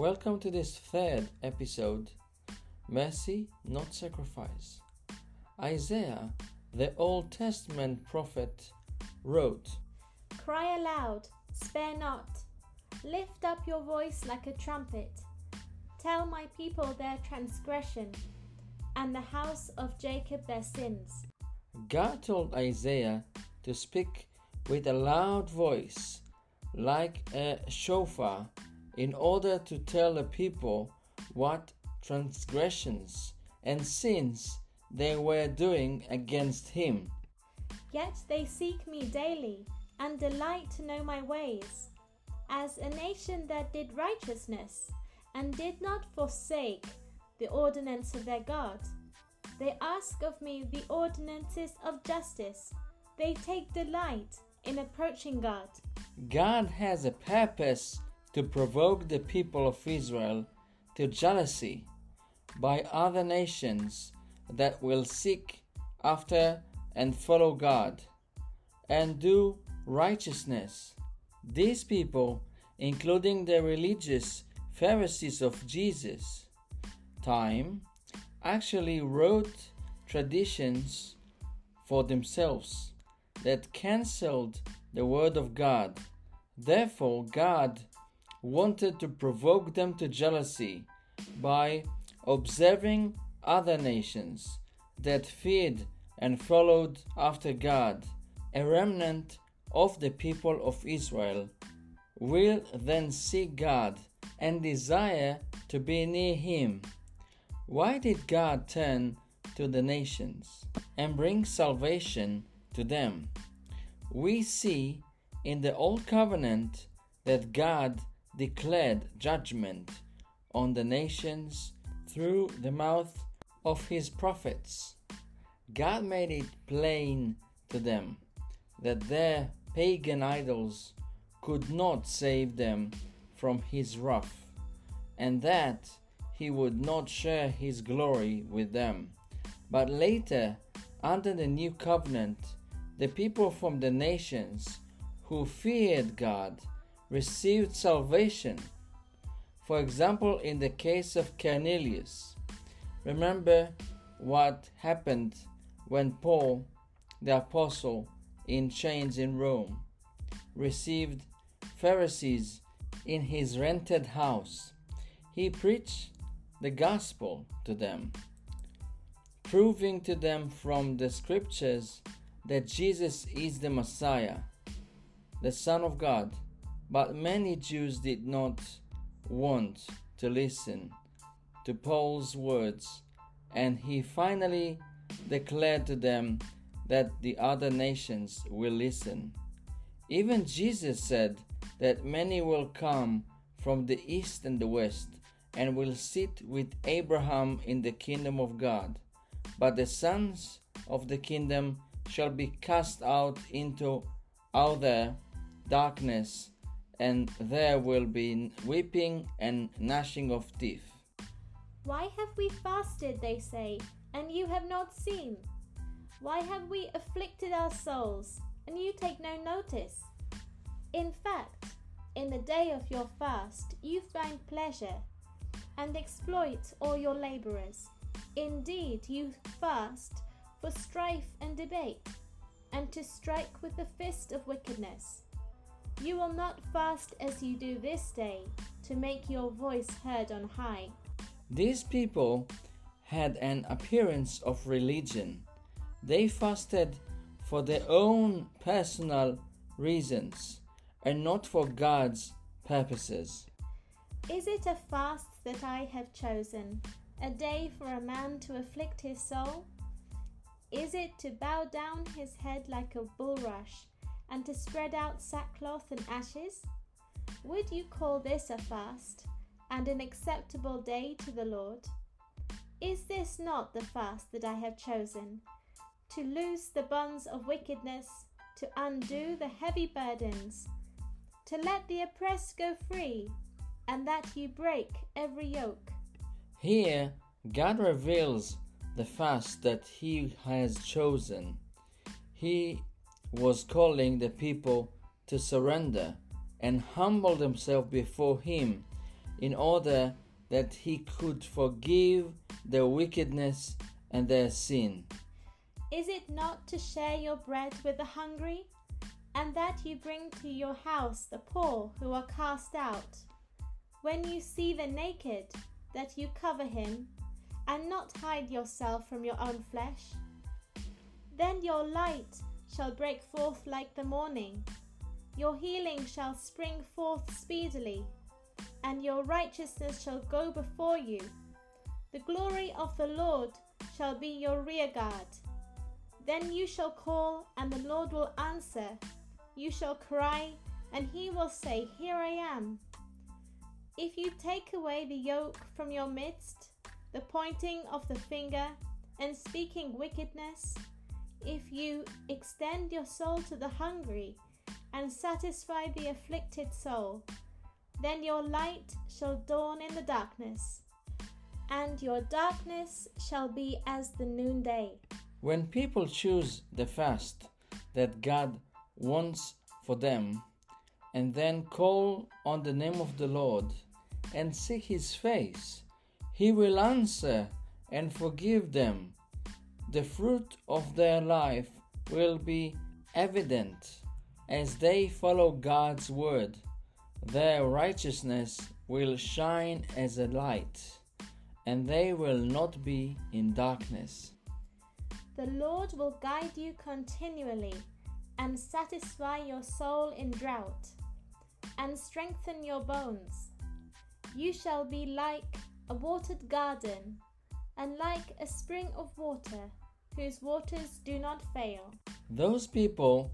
Welcome to this third episode Mercy, Not Sacrifice. Isaiah, the Old Testament prophet, wrote Cry aloud, spare not. Lift up your voice like a trumpet. Tell my people their transgression, and the house of Jacob their sins. God told Isaiah to speak with a loud voice, like a shofar, in order to tell the people what transgressions and sins they were doing against him. Yet they seek me daily and delight to know my ways. As a nation that did righteousness and did not forsake the ordinance of their God. They ask of me the ordinances of justice. They take delight in approaching God. God has a purpose to provoke the people of Israel to jealousy by other nations that will seek after and follow God and do righteousness. These people, including the religious Pharisees of Jesus' time, actually wrote traditions for themselves that cancelled the Word of God. Therefore, God wanted to provoke them to jealousy by observing other nations that feared and followed after God. A remnant of the people of Israel will then seek God and desire to be near Him. Why did God turn to the nations and bring salvation to them? We see in the Old Covenant that God declared judgment on the nations through the mouth of his prophets. God made it plain to them that their pagan idols could not save them from his wrath, and that he would not share his glory with them. But later, under the new covenant, the people from the nations who feared God received salvation. For example, in the case of Cornelius, remember what happened when Paul, the apostle, in chains in Rome, received Pharisees in his rented house. He preached the gospel to them, proving to them from the scriptures that Jesus is the Messiah, the Son of God but many Jews did not want to listen to Paul's words, and he finally declared to them that the other nations will listen. Even Jesus said that many will come from the east and the west and will sit with Abraham in the kingdom of God. But the sons of the kingdom shall be cast out into outer darkness and there will be weeping and gnashing of teeth. Why have we fasted, they say, and you have not seen? Why have we afflicted our souls, and you take no notice? In fact, in the day of your fast, you find pleasure and exploit all your laborers. Indeed, you fast for strife and debate, and to strike with the fist of wickedness. You will not fast as you do this day, to make your voice heard on high. These people had an appearance of religion. They fasted for their own personal reasons and not for God's purposes. Is it a fast that I have chosen, a day for a man to afflict his soul? Is it to bow down his head like a bulrush and to spread out sackcloth and ashes? Would you call this a fast and an acceptable day to the Lord? Is this not the fast that I have chosen? To loose the bonds of wickedness, to undo the heavy burdens, to let the oppressed go free, and that you break every yoke. Here, God reveals the fast that He has chosen. He was calling the people to surrender and humble themselves before Him in order that he could forgive their wickedness and their sin. Is it not to share your bread with the hungry, and that you bring to your house the poor who are cast out? When you see the naked, that you cover him, and not hide yourself from your own flesh? Then your light shall break forth like the morning, your healing shall spring forth speedily, and your righteousness shall go before you. The glory of the Lord shall be your rear guard. Then you shall call, and the Lord will answer. You shall cry, and he will say, Here I am. If you take away the yoke from your midst, the pointing of the finger, and speaking wickedness, if you extend your soul to the hungry, and satisfy the afflicted soul, then your light shall dawn in the darkness, and your darkness shall be as the noonday. When people choose the fast that God wants for them, and then call on the name of the Lord and seek His face, He will answer and forgive them. The fruit of their life will be evident as they follow God's word. Their righteousness will shine as a light, and they will not be in darkness. The Lord will guide you continually and satisfy your soul in drought and strengthen your bones. You shall be like a watered garden and like a spring of water whose waters do not fail. Those people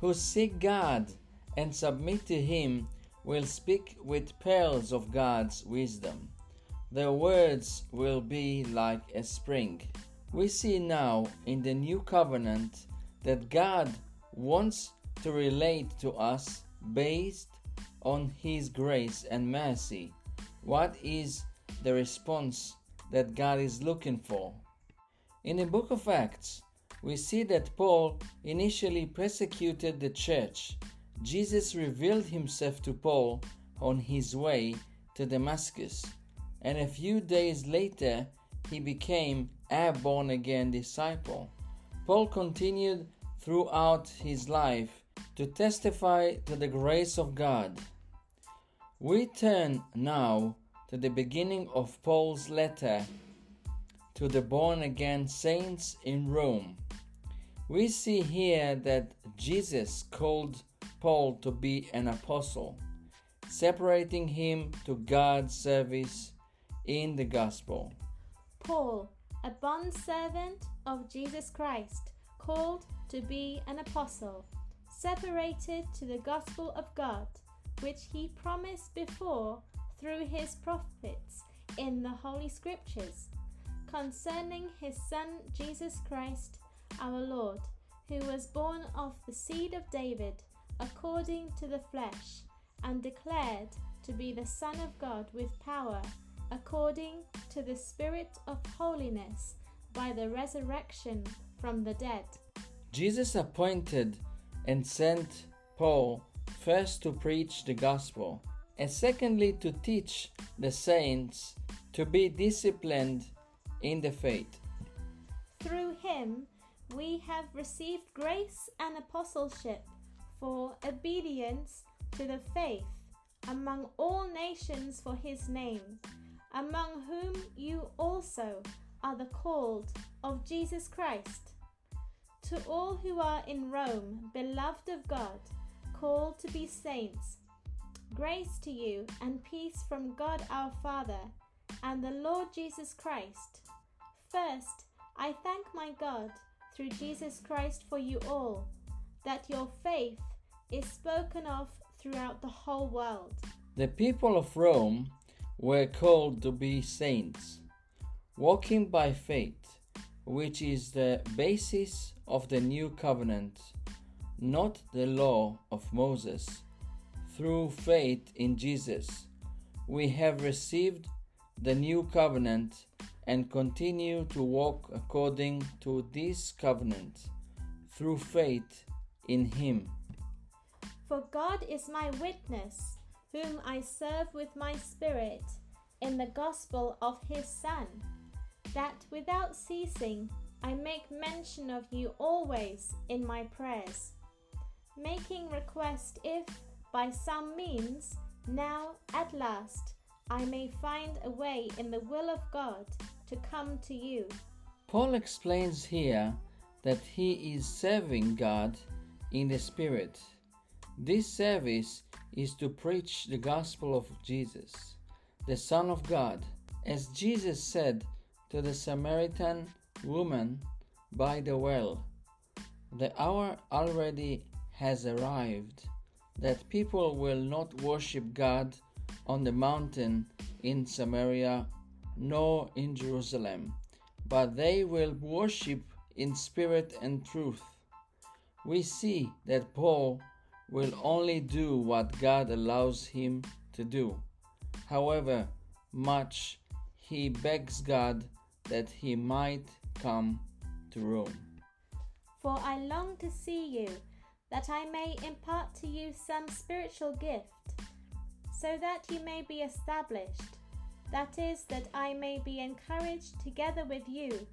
who seek God and submit to Him will speak with pearls of God's wisdom. Their words will be like a spring. We see now in the new covenant that God wants to relate to us based on His grace and mercy. What is the response that God is looking for? In the book of Acts, we see that Paul initially persecuted the church. Jesus revealed himself to Paul on his way to Damascus, and a few days later he became a born again disciple. Paul continued throughout his life to testify to the grace of God. We turn now to the beginning of Paul's letter to the born again saints in Rome. We see here that Jesus called Paul to be an apostle, separating him to God's service in the gospel. Paul, a bondservant of Jesus Christ, called to be an apostle, separated to the gospel of God, which he promised before through his prophets in the Holy Scriptures, concerning his Son Jesus Christ our Lord, who was born of the seed of David according to the flesh, and declared to be the Son of God with power, according to the Spirit of holiness, by the resurrection from the dead. Jesus appointed and sent Paul first to preach the gospel, and secondly to teach the saints to be disciplined in the faith. Through him, we have received grace and apostleship for obedience to the faith among all nations for his name, among whom you also are the called of Jesus Christ. To all who are in Rome, beloved of God, called to be saints, grace to you and peace from God our Father and the Lord Jesus Christ. First, I thank my God through Jesus Christ for you all, that your faith is spoken of throughout the whole world. The people of Rome were called to be saints, walking by faith, which is the basis of the new covenant, not the law of Moses. Through faith in Jesus, we have received the new covenant and continue to walk according to this covenant through faith in Him. For God is my witness, whom I serve with my spirit in the gospel of his Son, that without ceasing I make mention of you always in my prayers, making request if, by some means, now at last, I may find a way in the will of God to come to you. Paul explains here that he is serving God in the Spirit. This service is to preach the gospel of Jesus, the Son of God, as Jesus said to the Samaritan woman by the well. The hour already has arrived that people will not worship God on the mountain in Samaria nor in Jerusalem, but they will worship in spirit and truth. We see that Paul will only do what God allows him to do. However much he begs God that he might come to Rome. For I long to see you, that I may impart to you some spiritual gift, so that you may be established. That is, that I may be encouraged together with you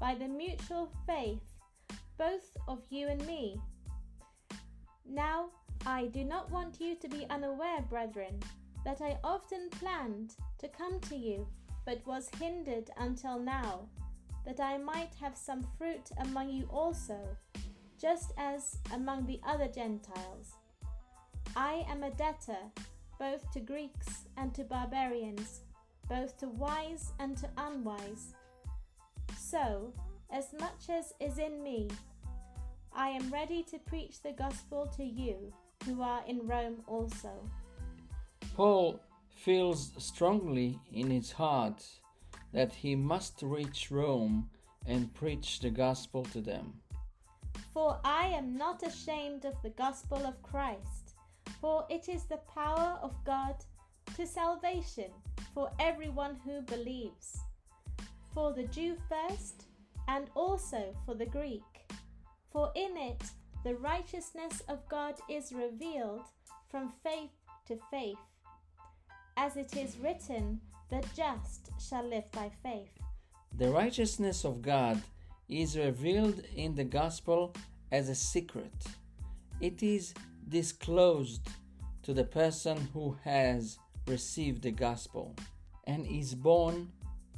by the mutual faith both of you and me. Now, I do not want you to be unaware, brethren, that I often planned to come to you, but was hindered until now, that I might have some fruit among you also, just as among the other Gentiles. I am a debtor both to Greeks and to barbarians, both to wise and to unwise. So, as much as is in me, I am ready to preach the gospel to you who are in Rome also. Paul feels strongly in his heart that he must reach Rome and preach the gospel to them. For I am not ashamed of the gospel of Christ, for it is the power of God to salvation for everyone who believes, for the Jew first and also for the Greek. For in it the righteousness of God is revealed from faith to faith. As it is written, the just shall live by faith. The righteousness of God is revealed in the gospel as a secret. It is disclosed to the person who has received the gospel and is born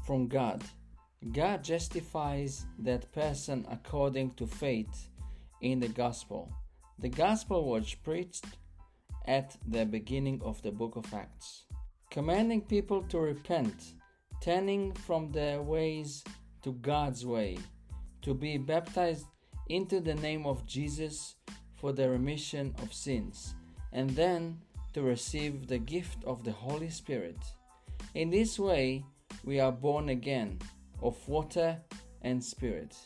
from God. God justifies that person according to faith in the gospel. The gospel was preached at the beginning of the book of Acts, commanding people to repent, turning from their ways to God's way, to be baptized into the name of Jesus for the remission of sins, and then to receive the gift of the Holy Spirit. In this way, we are born again of water and spirit.